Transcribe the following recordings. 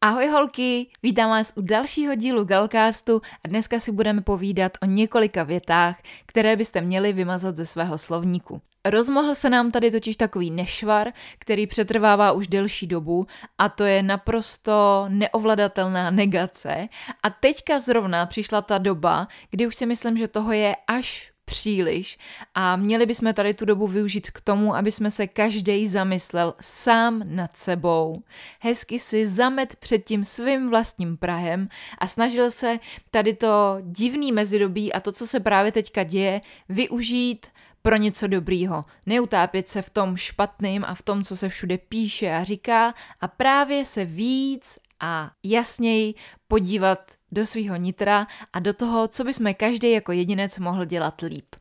Ahoj holky, vítám vás u dalšího dílu Galcastu a dneska si budeme povídat o několika větách, které byste měli vymazat ze svého slovníku. Rozmohl se nám tady totiž takový nešvar, který přetrvává už delší dobu a to je naprosto neovladatelná negace a teďka zrovna přišla ta doba, kdy už si myslím, že toho je až příliš a měli bychom tady tu dobu využít k tomu, aby jsme se každý zamyslel sám nad sebou. Hezky si zamet před tím svým vlastním Prahem a snažil se tady to divný mezidobí a to, co se právě teďka děje, využít pro něco dobrýho. Neutápět se v tom špatným a v tom, co se všude píše a říká a právě se víc a jasněji podívat do svého nitra a do toho, co bychom každý jako jedinec mohl dělat líp.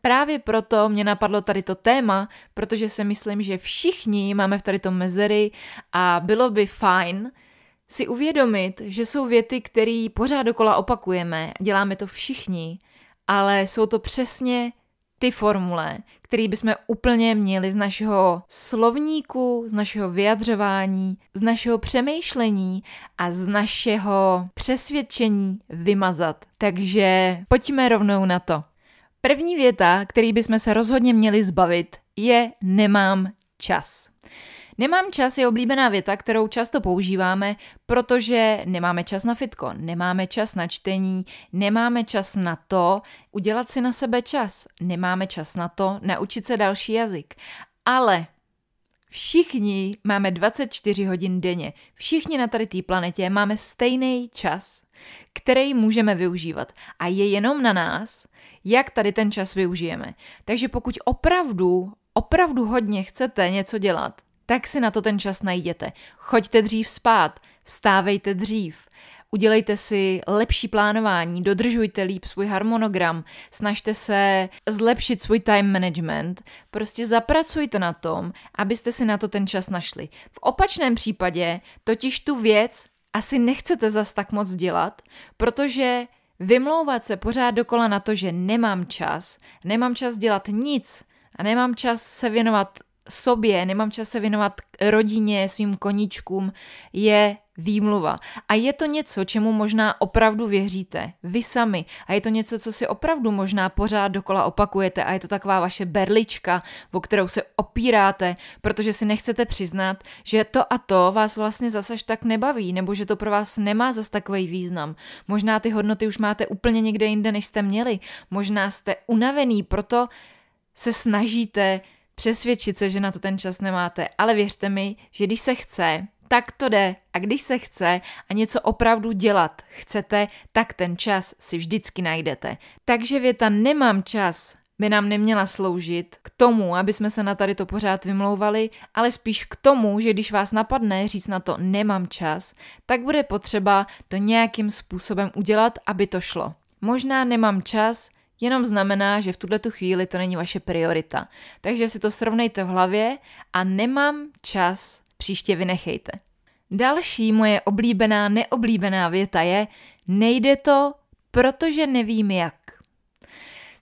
Právě proto mě napadlo tady to téma, protože si myslím, že všichni máme v tady tom mezery a bylo by fajn si uvědomit, že jsou věty, které pořád dokola opakujeme, děláme to všichni, ale jsou to přesně ty formule, které bychom úplně měli z našeho slovníku, z našeho vyjadřování, z našeho přemýšlení a z našeho přesvědčení vymazat. Takže pojďme rovnou na to. První věta, který bychom se rozhodně měli zbavit, je nemám čas. Nemám čas je oblíbená věta, kterou často používáme, protože nemáme čas na fitko, nemáme čas na čtení, nemáme čas na to udělat si na sebe čas, nemáme čas na to naučit se další jazyk. Ale Všichni máme 24 hodin denně. Všichni na tady té planetě máme stejný čas, který můžeme využívat. A je jenom na nás, jak tady ten čas využijeme. Takže pokud opravdu, opravdu hodně chcete něco dělat, tak si na to ten čas najděte. Choďte dřív spát, vstávejte dřív, udělejte si lepší plánování, dodržujte líp svůj harmonogram, snažte se zlepšit svůj time management, prostě zapracujte na tom, abyste si na to ten čas našli. V opačném případě totiž tu věc asi nechcete zas tak moc dělat, protože vymlouvat se pořád dokola na to, že nemám čas, nemám čas dělat nic a nemám čas se věnovat sobě, nemám čas se věnovat rodině, svým koníčkům, je výmluva. A je to něco, čemu možná opravdu věříte, vy sami. A je to něco, co si opravdu možná pořád dokola opakujete a je to taková vaše berlička, o kterou se opíráte, protože si nechcete přiznat, že to a to vás vlastně zase tak nebaví, nebo že to pro vás nemá zase takový význam. Možná ty hodnoty už máte úplně někde jinde, než jste měli. Možná jste unavený, proto se snažíte přesvědčit se, že na to ten čas nemáte, ale věřte mi, že když se chce, tak to jde. A když se chce a něco opravdu dělat chcete, tak ten čas si vždycky najdete. Takže věta nemám čas by nám neměla sloužit k tomu, aby jsme se na tady to pořád vymlouvali, ale spíš k tomu, že když vás napadne říct na to nemám čas, tak bude potřeba to nějakým způsobem udělat, aby to šlo. Možná nemám čas, jenom znamená, že v tuhle tu chvíli to není vaše priorita. Takže si to srovnejte v hlavě a nemám čas, příště vynechejte. Další moje oblíbená, neoblíbená věta je, nejde to, protože nevím jak.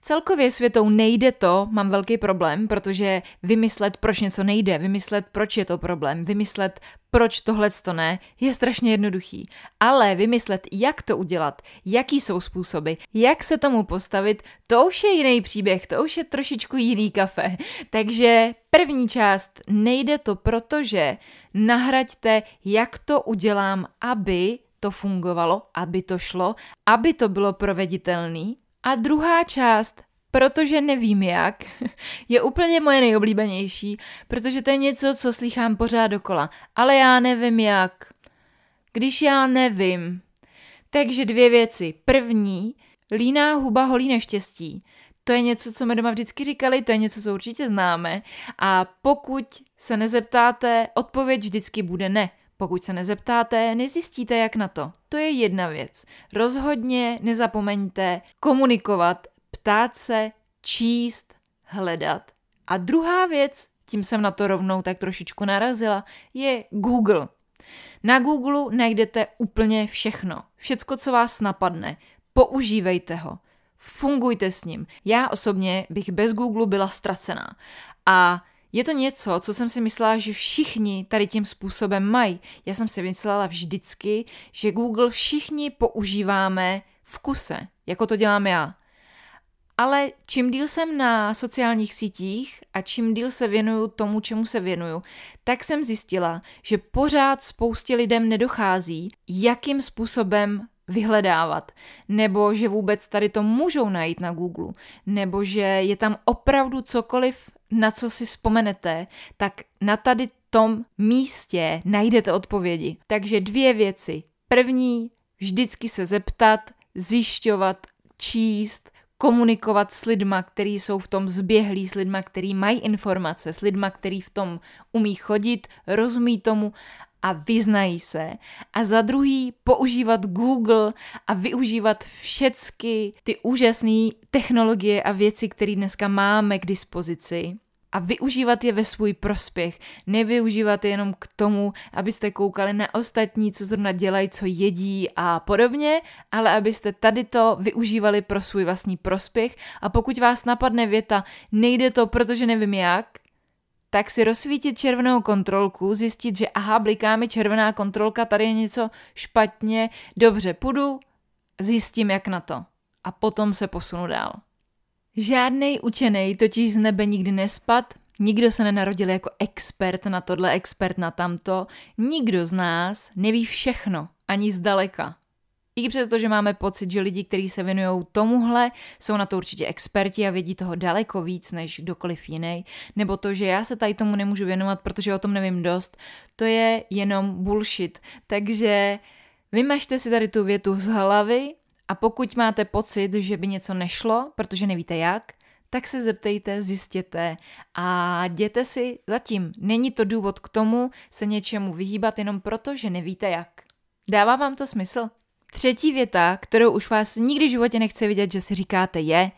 Celkově světou nejde to, mám velký problém, protože vymyslet, proč něco nejde, vymyslet, proč je to problém, vymyslet, proč tohle to ne, je strašně jednoduchý. Ale vymyslet, jak to udělat, jaký jsou způsoby, jak se tomu postavit, to už je jiný příběh, to už je trošičku jiný kafe. Takže první část nejde to, protože nahraďte, jak to udělám, aby to fungovalo, aby to šlo, aby to bylo proveditelný, a druhá část, protože nevím jak, je úplně moje nejoblíbenější, protože to je něco, co slychám pořád dokola. Ale já nevím jak. Když já nevím. Takže dvě věci. První, líná huba holí neštěstí. To je něco, co mi doma vždycky říkali, to je něco, co určitě známe. A pokud se nezeptáte, odpověď vždycky bude ne. Pokud se nezeptáte, nezjistíte, jak na to. To je jedna věc. Rozhodně nezapomeňte komunikovat, ptát se, číst, hledat. A druhá věc, tím jsem na to rovnou tak trošičku narazila, je Google. Na Google najdete úplně všechno. Všecko, co vás napadne. Používejte ho. Fungujte s ním. Já osobně bych bez Google byla ztracená. A je to něco, co jsem si myslela, že všichni tady tím způsobem mají. Já jsem si myslela vždycky, že Google všichni používáme v kuse, jako to dělám já. Ale čím díl jsem na sociálních sítích a čím díl se věnuju tomu, čemu se věnuju, tak jsem zjistila, že pořád spoustě lidem nedochází, jakým způsobem vyhledávat, nebo že vůbec tady to můžou najít na Google, nebo že je tam opravdu cokoliv, na co si vzpomenete, tak na tady tom místě najdete odpovědi. Takže dvě věci. První, vždycky se zeptat, zjišťovat, číst, komunikovat s lidma, kteří jsou v tom zběhlí, s lidma, kteří mají informace, s lidma, kteří v tom umí chodit, rozumí tomu a vyznají se. A za druhý používat Google a využívat všechny ty úžasné technologie a věci, které dneska máme k dispozici a využívat je ve svůj prospěch. Nevyužívat je jenom k tomu, abyste koukali na ostatní, co zrovna dělají, co jedí a podobně, ale abyste tady to využívali pro svůj vlastní prospěch a pokud vás napadne věta, nejde to, protože nevím jak, tak si rozsvítit červenou kontrolku, zjistit, že aha, bliká mi červená kontrolka, tady je něco špatně, dobře, půjdu, zjistím, jak na to. A potom se posunu dál. Žádný učený totiž z nebe nikdy nespad, nikdo se nenarodil jako expert na tohle, expert na tamto, nikdo z nás neví všechno, ani zdaleka. I přesto, že máme pocit, že lidi, kteří se věnují tomuhle, jsou na to určitě experti a vědí toho daleko víc než kdokoliv jiný, nebo to, že já se tady tomu nemůžu věnovat, protože o tom nevím dost, to je jenom bullshit. Takže vymažte si tady tu větu z hlavy a pokud máte pocit, že by něco nešlo, protože nevíte jak, tak se zeptejte, zjistěte a jděte si zatím. Není to důvod k tomu se něčemu vyhýbat jenom proto, že nevíte jak. Dává vám to smysl? Třetí věta, kterou už vás nikdy v životě nechce vidět, že si říkáte je,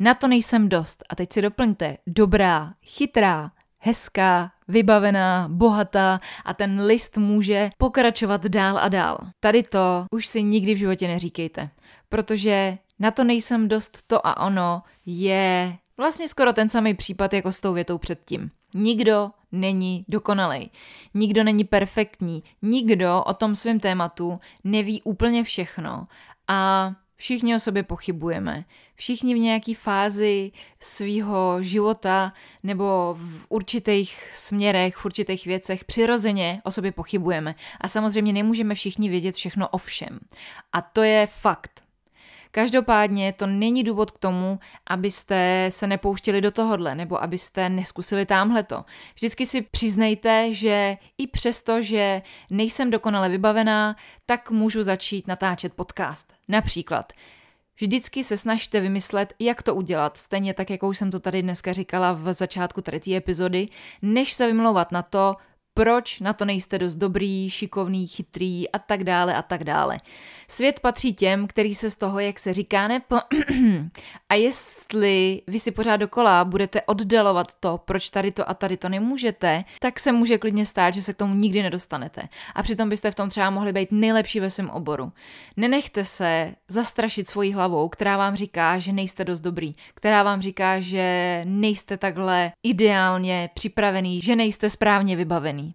na to nejsem dost. A teď si doplňte, dobrá, chytrá, hezká, vybavená, bohatá a ten list může pokračovat dál a dál. Tady to už si nikdy v životě neříkejte, protože na to nejsem dost to a ono je vlastně skoro ten samý případ jako s tou větou předtím. Nikdo není dokonalý. Nikdo není perfektní. Nikdo o tom svém tématu neví úplně všechno. A Všichni o sobě pochybujeme. Všichni v nějaké fázi svého života nebo v určitých směrech, v určitých věcech přirozeně o sobě pochybujeme. A samozřejmě nemůžeme všichni vědět všechno o všem. A to je fakt. Každopádně to není důvod k tomu, abyste se nepouštili do tohohle, nebo abyste neskusili tamhleto. Vždycky si přiznejte, že i přesto, že nejsem dokonale vybavená, tak můžu začít natáčet podcast. Například Vždycky se snažte vymyslet, jak to udělat, stejně tak, jako už jsem to tady dneska říkala v začátku té epizody, než se vymlouvat na to, proč na to nejste dost dobrý, šikovný, chytrý a tak dále a tak dále. Svět patří těm, který se z toho, jak se říká, nepo... a jestli vy si pořád dokola budete oddalovat to, proč tady to a tady to nemůžete, tak se může klidně stát, že se k tomu nikdy nedostanete. A přitom byste v tom třeba mohli být nejlepší ve svém oboru. Nenechte se zastrašit svojí hlavou, která vám říká, že nejste dost dobrý, která vám říká, že nejste takhle ideálně připravený, že nejste správně vybavený nastavený.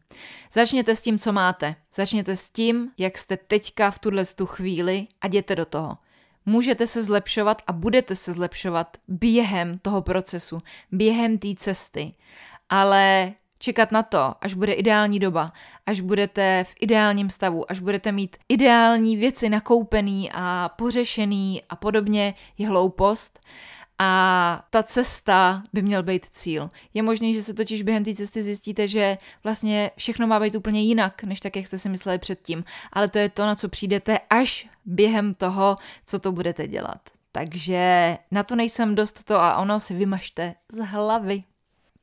Začněte s tím, co máte. Začněte s tím, jak jste teďka v tuhle tu chvíli a jděte do toho. Můžete se zlepšovat a budete se zlepšovat během toho procesu, během té cesty. Ale čekat na to, až bude ideální doba, až budete v ideálním stavu, až budete mít ideální věci nakoupený a pořešený a podobně, je hloupost a ta cesta by měl být cíl. Je možné, že se totiž během té cesty zjistíte, že vlastně všechno má být úplně jinak, než tak, jak jste si mysleli předtím. Ale to je to, na co přijdete až během toho, co to budete dělat. Takže na to nejsem dost to a ono si vymažte z hlavy.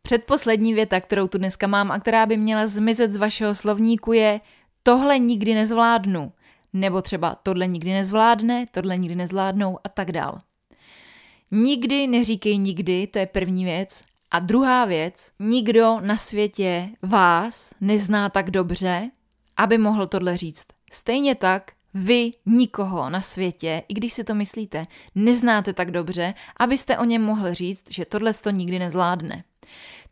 Předposlední věta, kterou tu dneska mám a která by měla zmizet z vašeho slovníku je tohle nikdy nezvládnu. Nebo třeba tohle nikdy nezvládne, tohle nikdy nezvládnou a tak dál. Nikdy neříkej nikdy, to je první věc. A druhá věc, nikdo na světě vás nezná tak dobře, aby mohl tohle říct. Stejně tak vy nikoho na světě, i když si to myslíte, neznáte tak dobře, abyste o něm mohl říct, že tohle to nikdy nezvládne.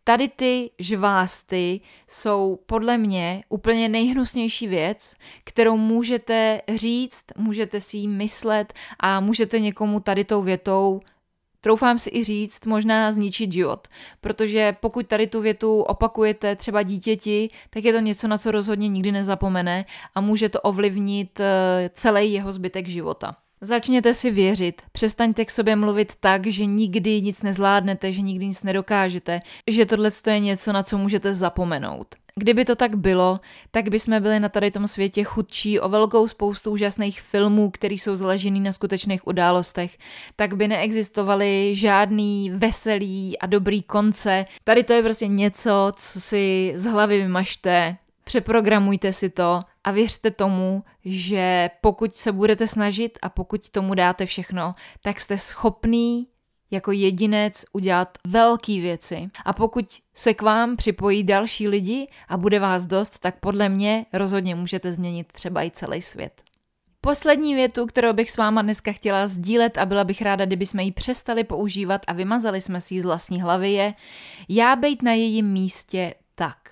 Tady ty žvásty jsou podle mě úplně nejhnusnější věc, kterou můžete říct, můžete si ji myslet a můžete někomu tady tou větou troufám si i říct, možná zničit život. Protože pokud tady tu větu opakujete třeba dítěti, tak je to něco, na co rozhodně nikdy nezapomene a může to ovlivnit eh, celý jeho zbytek života. Začněte si věřit, přestaňte k sobě mluvit tak, že nikdy nic nezvládnete, že nikdy nic nedokážete, že tohle je něco, na co můžete zapomenout. Kdyby to tak bylo, tak bychom byli na tady tom světě chudší o velkou spoustu úžasných filmů, které jsou založený na skutečných událostech, tak by neexistovaly žádný veselý a dobrý konce. Tady to je prostě něco, co si z hlavy vymažte, přeprogramujte si to a věřte tomu, že pokud se budete snažit a pokud tomu dáte všechno, tak jste schopný jako jedinec udělat velké věci. A pokud se k vám připojí další lidi a bude vás dost, tak podle mě rozhodně můžete změnit třeba i celý svět. Poslední větu, kterou bych s váma dneska chtěla sdílet a byla bych ráda, kdyby jsme ji přestali používat a vymazali jsme si ji z vlastní hlavy je já bejt na jejím místě tak.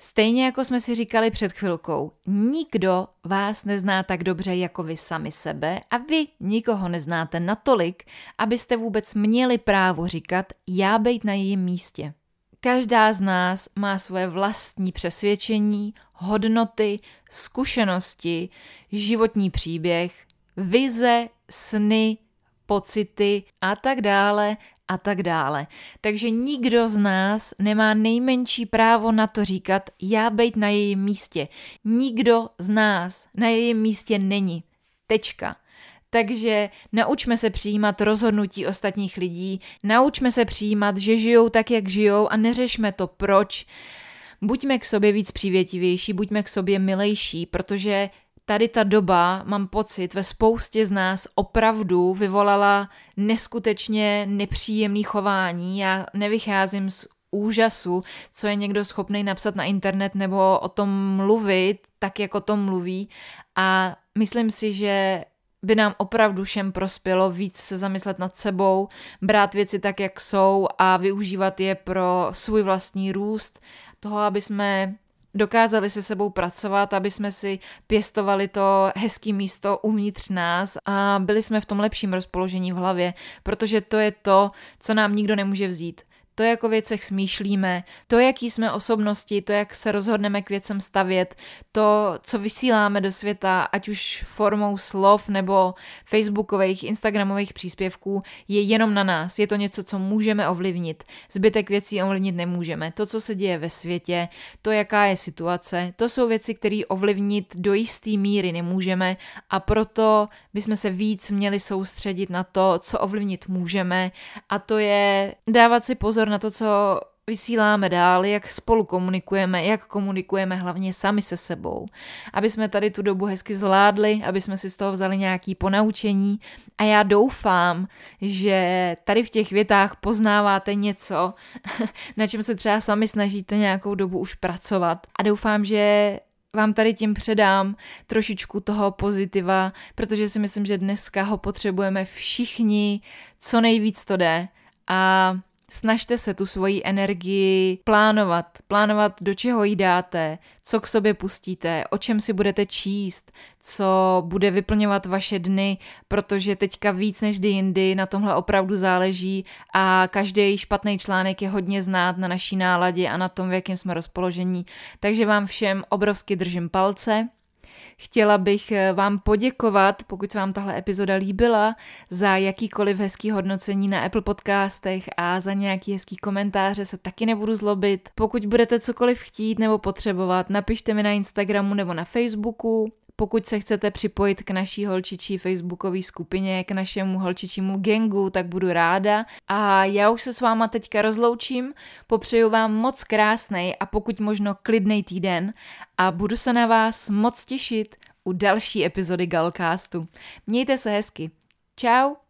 Stejně jako jsme si říkali před chvilkou, nikdo vás nezná tak dobře jako vy sami sebe a vy nikoho neznáte natolik, abyste vůbec měli právo říkat já bejt na jejím místě. Každá z nás má svoje vlastní přesvědčení, hodnoty, zkušenosti, životní příběh, vize, sny, pocity a tak dále a tak dále. Takže nikdo z nás nemá nejmenší právo na to říkat, já bejt na jejím místě. Nikdo z nás na jejím místě není. Tečka. Takže naučme se přijímat rozhodnutí ostatních lidí, naučme se přijímat, že žijou tak, jak žijou a neřešme to proč. Buďme k sobě víc přívětivější, buďme k sobě milejší, protože tady ta doba, mám pocit, ve spoustě z nás opravdu vyvolala neskutečně nepříjemný chování. Já nevycházím z úžasu, co je někdo schopný napsat na internet nebo o tom mluvit, tak jak o tom mluví. A myslím si, že by nám opravdu všem prospělo víc se zamyslet nad sebou, brát věci tak, jak jsou a využívat je pro svůj vlastní růst, toho, aby jsme dokázali se sebou pracovat, aby jsme si pěstovali to hezký místo uvnitř nás a byli jsme v tom lepším rozpoložení v hlavě, protože to je to, co nám nikdo nemůže vzít to, jak o věcech smýšlíme, to, jaký jsme osobnosti, to, jak se rozhodneme k věcem stavět, to, co vysíláme do světa, ať už formou slov nebo facebookových, instagramových příspěvků, je jenom na nás. Je to něco, co můžeme ovlivnit. Zbytek věcí ovlivnit nemůžeme. To, co se děje ve světě, to, jaká je situace, to jsou věci, které ovlivnit do jisté míry nemůžeme a proto bychom se víc měli soustředit na to, co ovlivnit můžeme a to je dávat si pozor na to, co vysíláme dál, jak spolu komunikujeme, jak komunikujeme hlavně sami se sebou. Aby jsme tady tu dobu hezky zvládli, aby jsme si z toho vzali nějaký ponaučení a já doufám, že tady v těch větách poznáváte něco, na čem se třeba sami snažíte nějakou dobu už pracovat a doufám, že vám tady tím předám trošičku toho pozitiva, protože si myslím, že dneska ho potřebujeme všichni, co nejvíc to jde. A Snažte se tu svoji energii plánovat, plánovat, do čeho jí dáte, co k sobě pustíte, o čem si budete číst, co bude vyplňovat vaše dny, protože teďka víc než kdy jindy na tomhle opravdu záleží a každý špatný článek je hodně znát na naší náladě a na tom, v jakém jsme rozpoložení. Takže vám všem obrovsky držím palce Chtěla bych eh, vám poděkovat, pokud se vám tahle epizoda líbila, za jakýkoliv hezký hodnocení na Apple podcastech a za nějaký hezký komentáře se taky nebudu zlobit. Pokud budete cokoliv chtít nebo potřebovat, napište mi na Instagramu nebo na Facebooku. Pokud se chcete připojit k naší holčičí facebookové skupině, k našemu holčičímu gengu, tak budu ráda. A já už se s váma teďka rozloučím, popřeju vám moc krásný a pokud možno klidný týden a budu se na vás moc těšit u další epizody Galcastu. Mějte se hezky. Ciao.